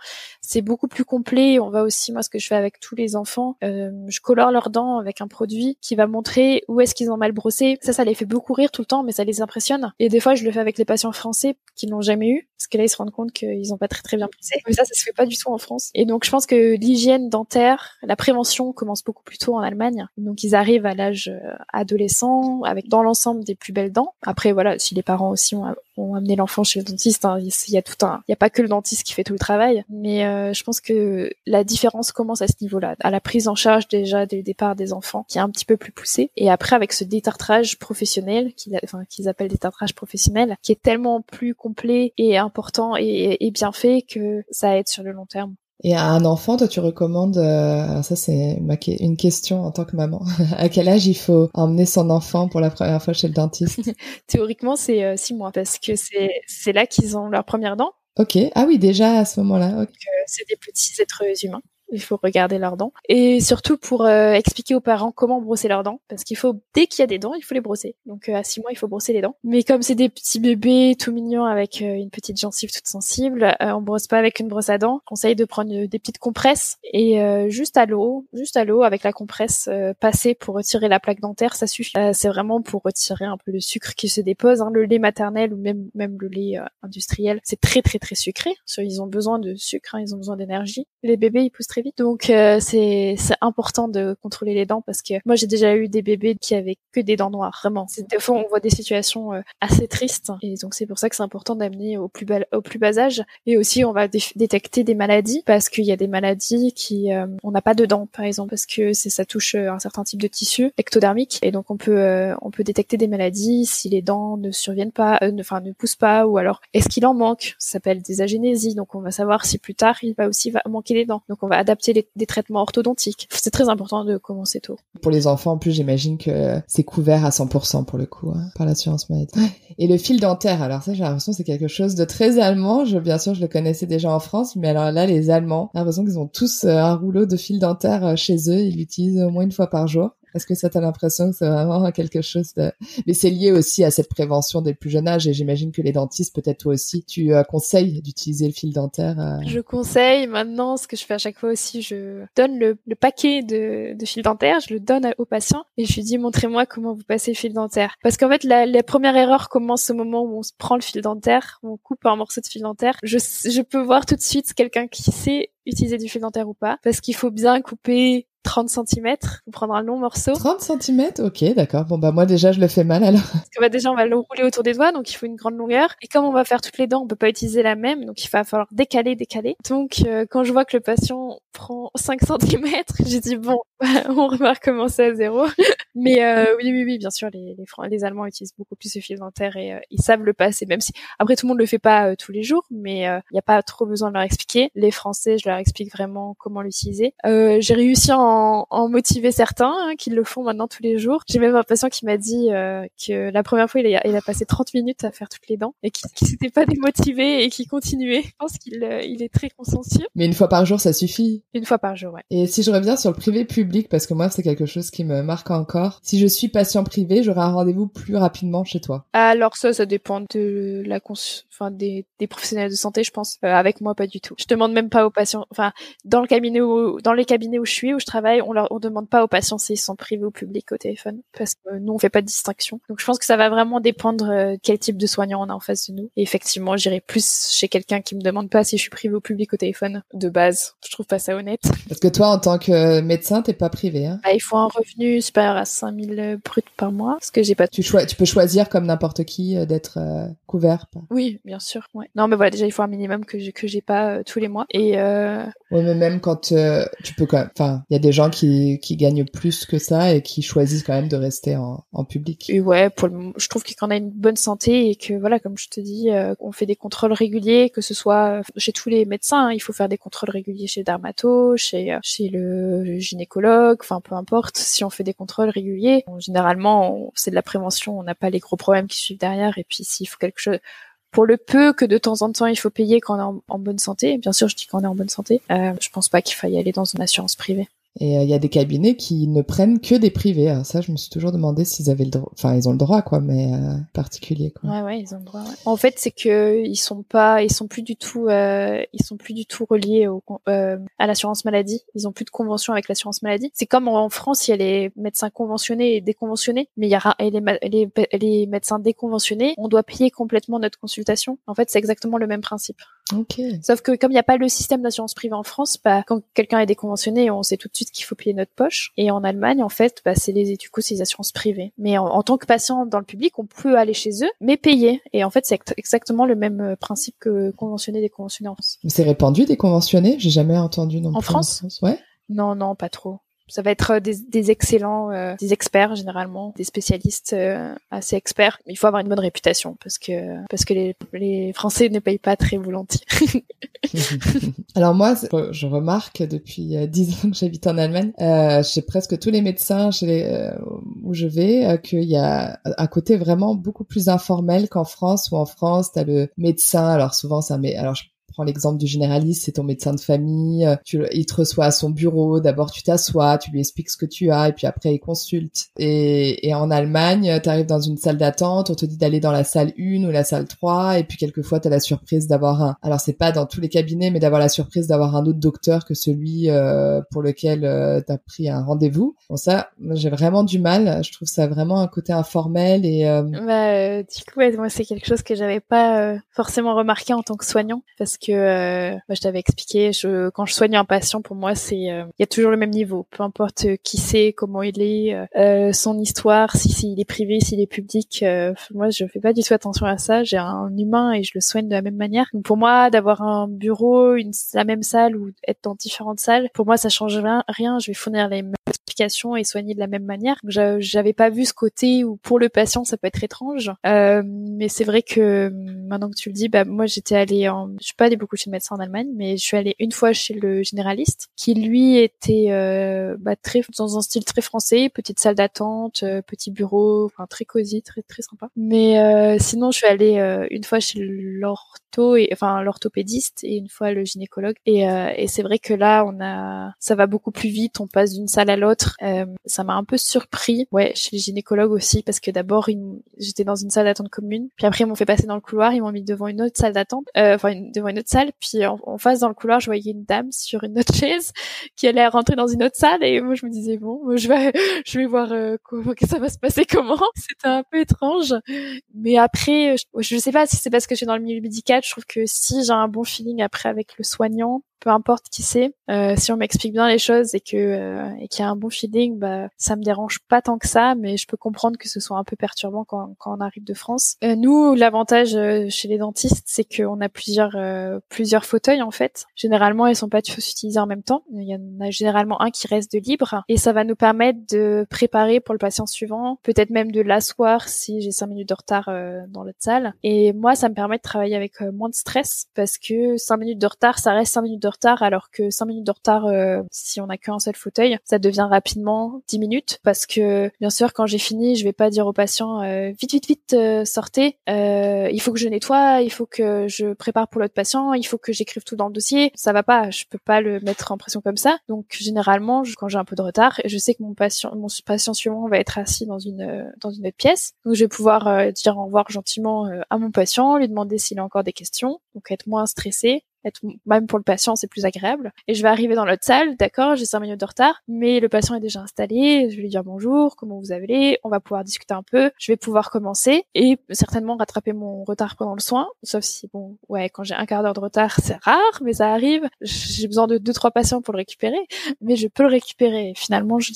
C'est beaucoup plus complet. On va aussi, moi, ce que je fais avec tous les enfants, euh, je colore leurs dents avec un produit qui va montrer où est-ce qu'ils ont mal brossé. Ça, ça les fait beaucoup rire tout le temps, mais ça les impressionne. Et des fois, je le fais avec les patients français qui n'ont jamais eu, parce que là ils se rendent compte qu'ils n'ont pas très très bien poussé. Mais ça, ça se fait pas du tout en France. Et donc je pense que l'hygiène dentaire, la prévention commence beaucoup plus tôt en Allemagne. Donc ils arrivent à l'âge euh, adolescent avec dans l'ensemble des plus belles dents. Après voilà, si les parents aussi ont, ont amené l'enfant chez le dentiste, hein, il y a tout un, il y a pas que le dentiste qui fait tout le travail. Mais euh, je pense que la différence commence à ce niveau-là, à la prise en charge déjà dès le départ des enfants, qui est un petit peu plus poussée. Et après avec ce détartrage professionnel, qu'ils enfin, qu'ils appellent détartrage professionnel, qui est tellement plus complet et important et, bien fait que ça aide sur le long terme. Et à un enfant, toi, tu recommandes, euh, ça c'est une question en tant que maman, [laughs] à quel âge il faut emmener son enfant pour la première fois chez le dentiste? [laughs] Théoriquement, c'est euh, six mois parce que c'est c'est là qu'ils ont leur première dent. Ok. Ah oui, déjà à ce moment-là. Euh, c'est des petits êtres humains il faut regarder leurs dents. Et surtout pour euh, expliquer aux parents comment brosser leurs dents, parce qu'il faut, dès qu'il y a des dents, il faut les brosser. Donc euh, à six mois, il faut brosser les dents. Mais comme c'est des petits bébés tout mignons avec euh, une petite gencive toute sensible, on brosse pas avec une brosse à dents. Conseille de prendre des petites compresses et juste à l'eau, juste à l'eau avec la compresse passée pour retirer la plaque dentaire, ça suffit. c'est vraiment pour retirer un peu le sucre qui se dépose. Hein. Le lait maternel ou même même le lait industriel, c'est très très très sucré. Ils ont besoin de sucre, hein, ils ont besoin d'énergie. Les bébés, ils poussent très vite. Donc euh, c'est important de contrôler les dents parce que moi j'ai déjà eu des bébés qui avaient que des dents noires, vraiment. Des fois on voit des situations euh, assez tristes. Et donc c'est pour ça que c'est important d'amener au plus bas âge. Et aussi on va détecter des maladies parce qu'il y a des maladies qui euh, on n'a pas de dents par exemple parce que ça touche un certain type de tissu ectodermique. Et donc on peut on peut détecter des maladies si les dents ne surviennent pas enfin ne, poussent pas ou alors est-ce qu'il en manque? Ça s'appelle des agénésies. Donc on va savoir si plus tard il va aussi manquer des dents. Donc on va adapter des traitements orthodontiques. C'est très important de commencer tôt. Pour les enfants, en plus, j'imagine que c'est couvert à 100% pour le coup hein, par l'assurance maladie. Et le fil dentaire, alors ça, j'ai l'impression que c'est quelque chose de très allemand. Je, bien sûr, je le connaissais déjà en France, mais alors là, les Allemands, j'ai l'impression qu'ils ont tous euh, un rouleau de fil dentaire euh, chez eux. Ils l'utilisent au moins une fois par jour. Est-ce que ça t'a l'impression que c'est vraiment quelque chose de... Mais c'est lié aussi à cette prévention dès le plus jeune âge et j'imagine que les dentistes, peut-être toi aussi, tu euh, conseilles d'utiliser le fil dentaire. Euh? Je conseille maintenant, ce que je fais à chaque fois aussi, je donne le, paquet de, fil dentaire, je le donne au patient et je lui dis montrez-moi comment vous passez le fil dentaire. Parce qu'en fait, la, la première erreur commence au moment où on se prend le fil dentaire, on coupe un morceau de fil dentaire. Je, je peux voir tout de suite quelqu'un qui sait utiliser du fil dentaire ou pas, parce qu'il faut bien couper 30 cm pour prendre un long morceau. 30 cm Ok, d'accord. Bon, bah moi déjà, je le fais mal alors. Parce que bah, déjà, on va le rouler autour des doigts, donc il faut une grande longueur. Et comme on va faire toutes les dents, on peut pas utiliser la même, donc il va falloir décaler, décaler. Donc euh, quand je vois que le patient prend 5 cm, [laughs] j'ai dit bon, on va recommencer à zéro. [laughs] Mais euh, oui, oui, oui, bien sûr, les, les, les Allemands utilisent beaucoup plus ce fil dentaire et euh, ils savent le passer, même si après tout le monde le fait pas tous les jours, mais il n'y a pas trop besoin de leur expliquer. Les Français, je leur explique vraiment comment l'utiliser. j'ai réussi en en, motiver certains hein, qui le font maintenant tous les jours. J'ai même un patient qui m'a dit euh, que la première fois, il a, il a, passé 30 minutes à faire toutes les dents et qui, qui s'était pas démotivé et qui continuait. Je pense qu'il euh, il est très consciencieux. Mais une fois par jour, ça suffit. Une fois par jour, ouais. Et si je reviens sur le privé public, parce que moi, c'est quelque chose qui me marque encore. Si je suis patient privé, j'aurai un rendez-vous plus rapidement chez toi. Alors ça, ça dépend de la cons enfin des, des professionnels de santé, je pense. Euh, avec moi, pas du tout. Je demande même pas aux patients. Enfin, dans le cabinet où, dans les cabinets où je suis, où je travaille on leur on demande pas aux patients s'ils sont privés ou publics au téléphone parce que nous on fait pas de distinction. Donc je pense que ça va vraiment dépendre euh, quel type de soignant on a en face de nous. Et effectivement, j'irai plus chez quelqu'un qui me demande pas si je suis privé ou public au téléphone de base. Je trouve pas ça honnête. Parce que toi en tant que médecin, t'es pas privé hein ah, il faut un revenu supérieur à 5000 bruts par mois parce que j'ai pas tu, tu peux choisir comme n'importe qui euh, d'être euh, couvert. Oui, bien sûr, ouais. Non mais voilà, déjà il faut un minimum que j'ai que j'ai pas tous les mois et Oui, mais même quand tu peux quand même enfin, il y a des gens qui, qui gagnent plus que ça et qui choisissent quand même de rester en, en public. Et ouais, pour le, je trouve qu'on a une bonne santé et que voilà, comme je te dis, euh, on fait des contrôles réguliers, que ce soit chez tous les médecins, hein, il faut faire des contrôles réguliers chez dermato, chez euh, chez le gynécologue, enfin peu importe. Si on fait des contrôles réguliers, généralement c'est de la prévention, on n'a pas les gros problèmes qui suivent derrière. Et puis s'il faut quelque chose pour le peu que de temps en temps il faut payer quand on est en, bonne santé, bien sûr je dis qu'on est en bonne santé, euh, je pense pas qu'il faille aller dans une assurance privée. Et euh, il y a des cabinets qui ne prennent que des privés. Alors ça, je me suis toujours demandé s'ils avaient le droit. Enfin, ils ont le droit, quoi, mais euh, particulier, quoi. Ouais, ouais, ils ont le droit. En fait, c'est que ils sont pas, ils sont plus du tout, euh, ils sont plus du tout reliés au, euh, à l'assurance maladie. Ils ont plus de convention avec l'assurance maladie. C'est comme en France, il y a les médecins conventionnés et déconventionnés, mais il y a les, les, les médecins déconventionnés, on doit payer complètement notre consultation. En fait, c'est exactement le même principe. Ok. Sauf que comme il n'y a pas le système d'assurance privée en France, bah, quand quelqu'un est déconventionné, on sait tout de suite qu'il faut payer notre poche. Et en Allemagne, en fait, bah, c'est les, du coup, c'est les assurances privées. Mais en, tant que patient dans le public, on peut aller chez eux, mais payer. Et en fait, c'est exactement le même euh, principe que conventionné, déconventionné en France. C'est répandu, déconventionné J'ai jamais entendu non en France, en France? Ouais. Non, non, pas trop ça va être des, des excellents, euh, des experts généralement, des spécialistes euh, assez experts. Mais il faut avoir une bonne réputation parce que parce que les, les Français ne payent pas très volontiers. [laughs] Alors moi, je remarque depuis euh, dix ans que j'habite en Allemagne, euh, chez presque tous les médecins chez les, où je vais, qu'il y a un côté vraiment beaucoup plus informel qu'en France. Où en France, t'as le médecin. Alors souvent, c'est un alors prends l'exemple du généraliste, c'est ton médecin de famille, euh, tu, il te reçoit à son bureau, d'abord tu t'assois, tu lui expliques ce que tu as, et puis après il consulte. Et, et en Allemagne, tu arrives dans une salle d'attente, on te dit d'aller dans la salle 1 ou la salle 3, et puis quelquefois tu as la surprise d'avoir un... Alors c'est pas dans tous les cabinets, mais d'avoir la surprise d'avoir un autre docteur que celui euh, pour lequel euh, tu as pris un rendez-vous. Bon ça, j'ai vraiment du mal, je trouve ça vraiment un côté informel et... Euh... Bah, du coup, moi c'est quelque chose que j'avais pas forcément remarqué en tant que soignant, parce que euh, bah, je t'avais expliqué, je, quand je soigne un patient, pour moi, c'est euh, il y a toujours le même niveau, peu importe euh, qui c'est, comment il est, euh, son histoire, si s'il est privé, s'il est public. moi, je fais pas du tout attention à ça. J'ai un humain et je le soigne de la même manière. Pour moi, d'avoir un bureau, une la même salle ou être dans différentes salles, pour moi, ça change rien. Je vais fournir les mêmes explications et soigner de la même manière. J'avais pas vu ce côté où pour le patient, ça peut être étrange. mais c'est vrai que maintenant que tu le dis, bah moi j'étais allée en, je suis pas beaucoup chez le médecin en Allemagne, mais je suis allée une fois chez le généraliste, qui lui était euh, bah, très dans un style très français, petite salle d'attente, euh, petit bureau, enfin très cosy, très très sympa. Mais euh, sinon, je suis allée euh, une fois chez l'ortho et enfin l'orthopédiste et une fois le gynécologue. Et, et c'est vrai que là, on a, ça va beaucoup plus vite. On passe d'une salle à l'autre Euh, ça m'a un peu surpris, ouais, chez les gynécologues aussi, parce que d'abord j'étais dans une salle d'attente commune, puis après ils m'ont fait passer dans le couloir, ils m'ont mis devant une autre salle d'attente, euh, enfin devant une autre salle, puis en, face dans le couloir, je voyais une dame sur une autre [laughs] chaise qui allait rentrer dans une autre salle, et moi je me disais bon, je vais, [laughs] je vais voir euh, comment [laughs] que ça va se passer, comment? C'était un peu étrange, mais après, je, je sais pas si c'est parce que je suis dans le milieu médical, je trouve que si j'ai un bon feeling après avec le soignant, peu importe qui c'est, euh, si on m'explique bien les choses et que euh, et qu'il y a un bon feeling, bah ça me dérange pas tant que ça, mais je peux comprendre que ce soit un peu perturbant quand, quand on arrive de France. Euh, nous, l'avantage euh, chez les dentistes, c'est qu'on a plusieurs euh, plusieurs fauteuils en fait. Généralement, ils sont pas tous utilisés en même temps. Il y en a généralement un qui reste de libre et ça va nous permettre de préparer pour le patient suivant, peut-être même de l'asseoir si j'ai cinq minutes de retard dans l'autre salle. Et moi, ça me permet de travailler avec moins de stress parce que cinq minutes de retard, ça reste cinq minutes de retard alors que 5 minutes de retard euh, si on a qu'un seul fauteuil, ça devient rapidement 10 minutes. Parce que bien sûr quand j'ai fini, je vais pas dire au patient euh, vite vite vite euh, sortez, il faut que je nettoie, il faut que je prépare pour l'autre patient, il faut que j'écrive tout dans le dossier, ça va pas, je peux pas le mettre en pression comme ça. Donc généralement, quand j'ai un peu de retard, je sais que mon patient mon patient suivant va être assis dans une dans une autre pièce, donc je vais pouvoir dire au revoir gentiment à mon patient, lui demander s'il a encore des questions, donc être moins stressé même pour le patient, c'est plus agréable. Et je vais arriver dans l'autre salle, d'accord, j'ai cinq minutes de retard, mais le patient est déjà installé, je vais lui dire bonjour, comment vous allez, on va pouvoir discuter un peu, je vais pouvoir commencer et certainement rattraper mon retard pendant le soin, sauf si, bon, ouais, quand j'ai un quart d'heure de retard, c'est rare, mais ça arrive, j'ai besoin de deux, trois patients pour le récupérer, mais je peux le récupérer. Finalement, je,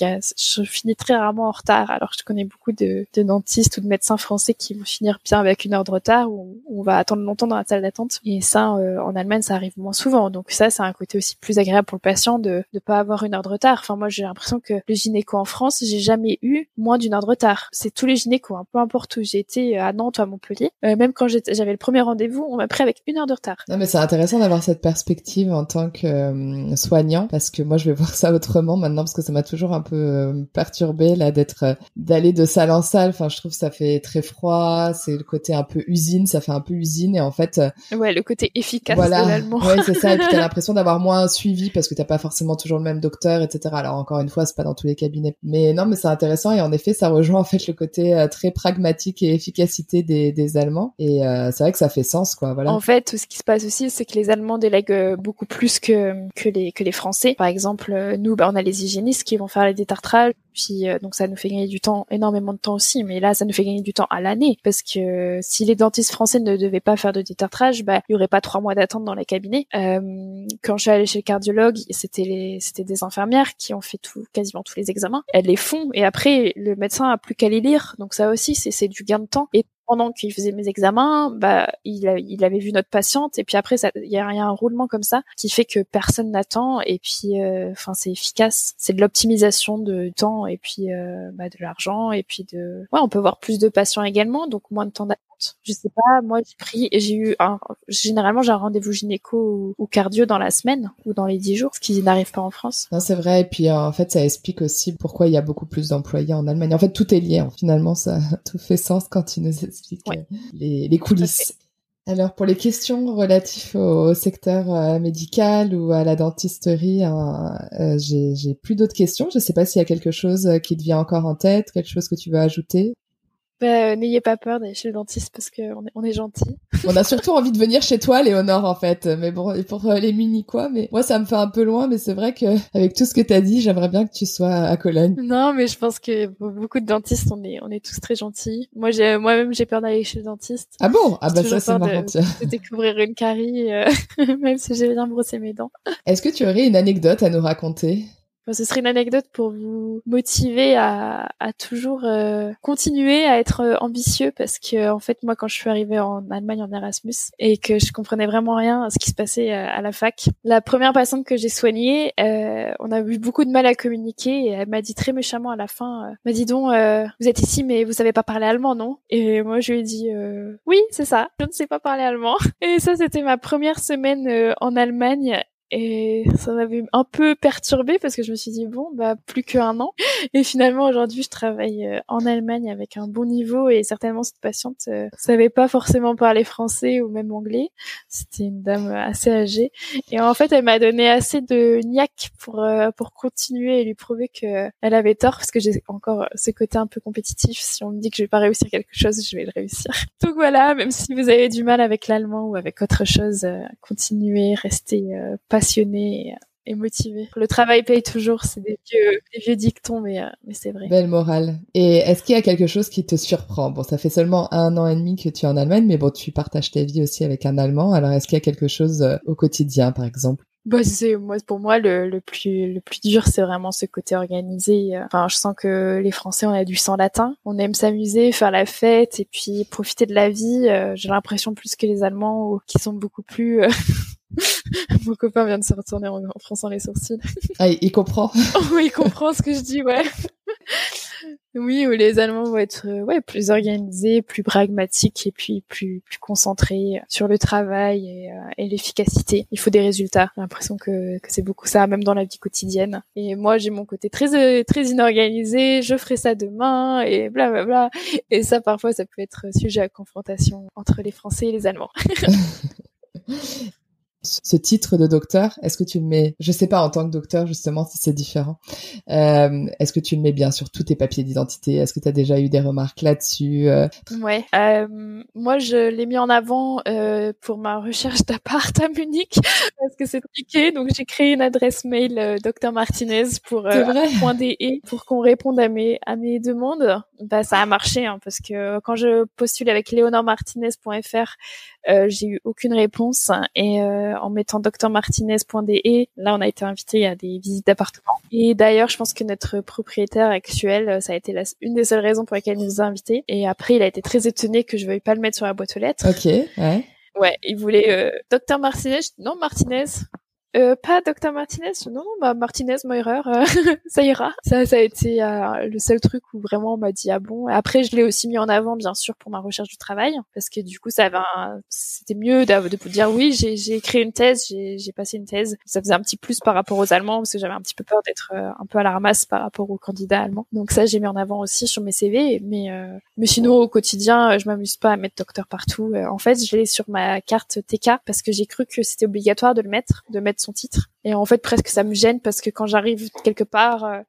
finis très rarement en retard, alors je connais beaucoup de, de dentistes ou de médecins français qui vont finir bien avec une heure de retard ou on va attendre longtemps dans la salle d'attente. Et ça, euh, en Allemagne, ça arrive moins souvent. Donc ça, c'est un côté aussi plus agréable pour le patient de ne pas avoir une heure de retard. Enfin, moi, j'ai l'impression que le gynéco en France, j'ai jamais eu moins d'une heure de retard. C'est tous les gynécos, hein. peu importe où j'ai été, euh, à Nantes ou à Montpellier. Euh, même quand j'avais le premier rendez-vous, on m'a pris avec une heure de retard. Non, mais c'est intéressant d'avoir cette perspective en tant que euh, soignant, parce que moi, je vais [laughs] voir ça autrement maintenant, parce que ça m'a toujours un peu perturbé là d'être d'aller de salle en salle. Enfin, je trouve que ça fait très froid. C'est le côté un peu usine, ça fait un peu usine, et en fait. Ouais, le côté efficace de Ouais, c'est ça. Et puis t'as [laughs] l'impression d'avoir moins suivi parce que t'as pas forcément toujours le même docteur, etc. Alors encore une fois, c'est pas dans tous les cabinets. Mais non, mais c'est intéressant et en effet, ça rejoint en fait le côté euh, très pragmatique et efficacité des, des Allemands. Et euh, c'est vrai que ça fait sens, quoi. Voilà. En fait, ce qui se passe aussi, c'est que les Allemands délèguent euh, beaucoup plus que que les que les Français. Par exemple, nous, bah, on a les hygiénistes qui vont faire les détartrages puis euh, donc ça nous fait gagner du temps, énormément de temps aussi. Mais là, ça nous fait gagner du temps à l'année parce que si les dentistes français ne devaient pas faire de détartrage, bah il y aurait pas trois mois d'attente dans les cabinets. Euh, quand je suis allée chez le cardiologue, c'était c'était des infirmières qui ont fait tout quasiment tous les examens. Elles les font et après le médecin a plus qu'à les lire. Donc ça aussi c'est c'est du gain de temps. Et pendant qu'il faisait mes examens, bah, il, il avait vu notre patiente. Et puis après, il y, a, un roulement comme ça qui fait que personne n'attend. Et puis, euh, enfin, c'est efficace. C'est de l'optimisation de temps et puis euh, bah, de l'argent et puis de, ouais, on peut voir plus de patients également, donc moins de temps d'attente je sais pas, moi j'ai pris, j'ai eu un, généralement j'ai un rendez-vous gynéco ou, cardio dans la semaine ou dans les dix jours, ce qui n'arrive pas en France. Non, c'est vrai. Et puis euh, en fait, ça explique aussi pourquoi il y a beaucoup plus d'employés en Allemagne. En fait, tout est lié. Hein. Finalement, ça [laughs] tout fait sens quand tu nous expliques euh, les, les coulisses. Alors pour les questions relatives au secteur euh, médical ou à la dentisterie, hein, j'ai plus d'autres questions. Je ne sais pas s'il y a quelque chose qui te vient encore en tête, quelque chose que tu veux ajouter. Bah, n'ayez pas peur d'aller chez le dentiste parce qu'on est, on est gentil. [laughs] on a surtout envie de venir chez toi, Léonore, en fait. Mais bon, et pour euh, les mini quoi. Mais moi, ça me fait un peu loin, mais c'est vrai que avec tout ce que t'as dit, j'aimerais bien que tu sois à Cologne. Non, mais je pense que beaucoup de dentistes, on est, on est tous très gentils. Moi, j'ai, moi-même, j'ai peur d'aller chez le dentiste. Ah bon? Ah bah ça, c'est marrant. De, de, découvrir une carie, euh, [laughs] même si j'ai bien brossé mes dents. Est-ce que tu aurais une anecdote à nous raconter? Ce serait une anecdote pour vous motiver à, à toujours euh, continuer à être euh, ambitieux parce que en fait moi quand je suis arrivée en Allemagne en Erasmus et que je comprenais vraiment rien à ce qui se passait euh, à, la fac, la première patiente que j'ai soignée, euh, on a eu beaucoup de mal à communiquer et elle m'a dit très méchamment à la fin, m'a dit donc vous êtes ici mais vous savez pas parler allemand non? Et moi je lui ai dit oui c'est ça, je ne sais pas parler allemand. [laughs] Et ça c'était ma première semaine en Allemagne et ça m'avait un peu perturbée parce que je me suis dit bon bah plus qu'un an. [laughs] Et finalement aujourd'hui je travaille euh, en Allemagne avec un bon niveau et certainement cette patiente euh, savait pas forcément parler français ou même anglais. C'était une dame assez âgée. Et en fait elle m'a donné assez de niaque pour euh, pour continuer et lui prouver que elle avait tort parce que j'ai encore ce côté un peu compétitif. Si on me dit que je vais pas réussir quelque chose je vais le réussir. [laughs] Donc voilà même si vous avez du mal avec l'allemand ou avec autre chose continuez restez passionné et motivé. Le travail paye toujours, c'est des vieux, des vieux dictons, mais, euh, mais c'est vrai. Belle morale. Et est-ce qu'il y a quelque chose qui te surprend? Bon, ça fait seulement un an et demi que tu es en Allemagne, mais bon, tu partages ta vie aussi avec un Allemand. Alors, est-ce qu'il y a quelque chose euh, au quotidien, par exemple? Bah c'est moi pour moi le, le plus le plus dur c'est vraiment ce côté organisé. Enfin je sens que les Français on a du sang latin, on aime s'amuser, faire la fête et puis profiter de la vie. Euh, j'ai l'impression plus que les Allemands qui sont beaucoup plus [laughs] [laughs] Mon copain vient de se retourner en, fronçant les sourcils. [laughs] Ah, il comprend. oh, il comprend ce que je dis, ouais. [laughs] oui, où les Allemands vont être euh, ouais plus organisés, plus pragmatiques et puis plus plus concentrés sur le travail et, euh, et l'efficacité. Il faut des résultats. J'ai l'impression que, que c'est beaucoup ça, même dans la vie quotidienne. Et moi, j'ai mon côté très euh, très inorganisé. Je ferai ça demain et bla bla bla. Et ça, parfois, ça peut être sujet à confrontation entre les Français et les Allemands. Ce titre de docteur, est-ce que tu le mets, je sais pas en tant que docteur justement si c'est différent, euh, est-ce que tu le mets bien sur tous tes papiers d'identité? Est-ce que tu as déjà eu des remarques là-dessus euh? Ouais, euh, moi je l'ai mis en avant euh, pour ma recherche d'appart à Munich [laughs] parce que c'est compliqué, donc j'ai créé une adresse mail euh, docteur Martinez pour point .de pour qu'on réponde à mes à mes demandes. Bah ça a marché hein, parce que quand je postule avec leonormartinez.fr, j'ai eu aucune réponse et euh, en mettant drmartinez.de. Là, on a été invité à des visites d'appartements. Et d'ailleurs, je pense que notre propriétaire actuel, euh, ça a été la, une des seules raisons pour lesquelles il nous a invités. Et après, il a été très étonné que je veuille pas le mettre sur la boîte aux lettres. Ok, ouais. Ouais, il voulait euh, Docteur Martinez. Non, Martinez. Euh, pas Dr Martinez, non, bah Martinez Meurer, euh, [laughs] ça ira. Ça, ça a été euh, le seul truc où vraiment on m'a dit ah bon. Après, je l'ai aussi mis en avant, bien sûr, pour ma recherche du travail, parce que du coup, ça avait, c'était mieux de, de dire oui, j'ai, j'ai écrit une thèse, j'ai, j'ai passé une thèse. Ça faisait un petit plus par rapport aux Allemands, parce que j'avais un petit peu peur d'être un peu à la ramasse par rapport aux candidats allemands. Donc ça, j'ai mis en avant aussi sur mes CV. Mais, mais sinon, au quotidien, je m'amuse pas à mettre docteur partout. en fait, je l'ai sur ma carte TK parce que j'ai cru que c'était obligatoire de le mettre, de mettre son titre. Et en fait, presque ça me gêne parce que quand j'arrive quelque part, euh,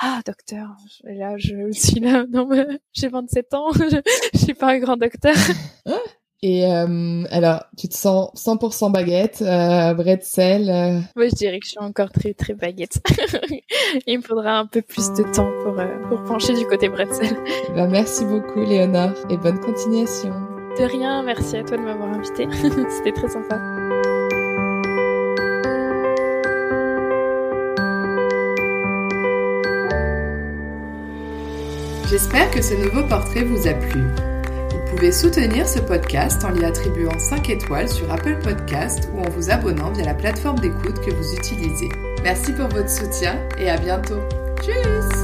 ah docteur, et là je suis là, [laughs] non mais j'ai 27 ans, [laughs] je, suis pas un grand docteur. [laughs] Et euh, alors, tu te sens 100% baguette, euh, bretzel euh... Moi, je dirais que je suis encore très très baguette. Il me faudra un peu plus de temps pour euh, pour pencher du côté bretzel. Bah, merci beaucoup, Léonore, et bonne continuation. De rien, merci à toi de m'avoir invité. C'était très sympa. J'espère que ce nouveau portrait vous a plu. Vous pouvez soutenir ce podcast en lui attribuant 5 étoiles sur Apple Podcast ou en vous abonnant via la plateforme d'écoute que vous utilisez. Merci pour votre soutien et à bientôt. Tchuss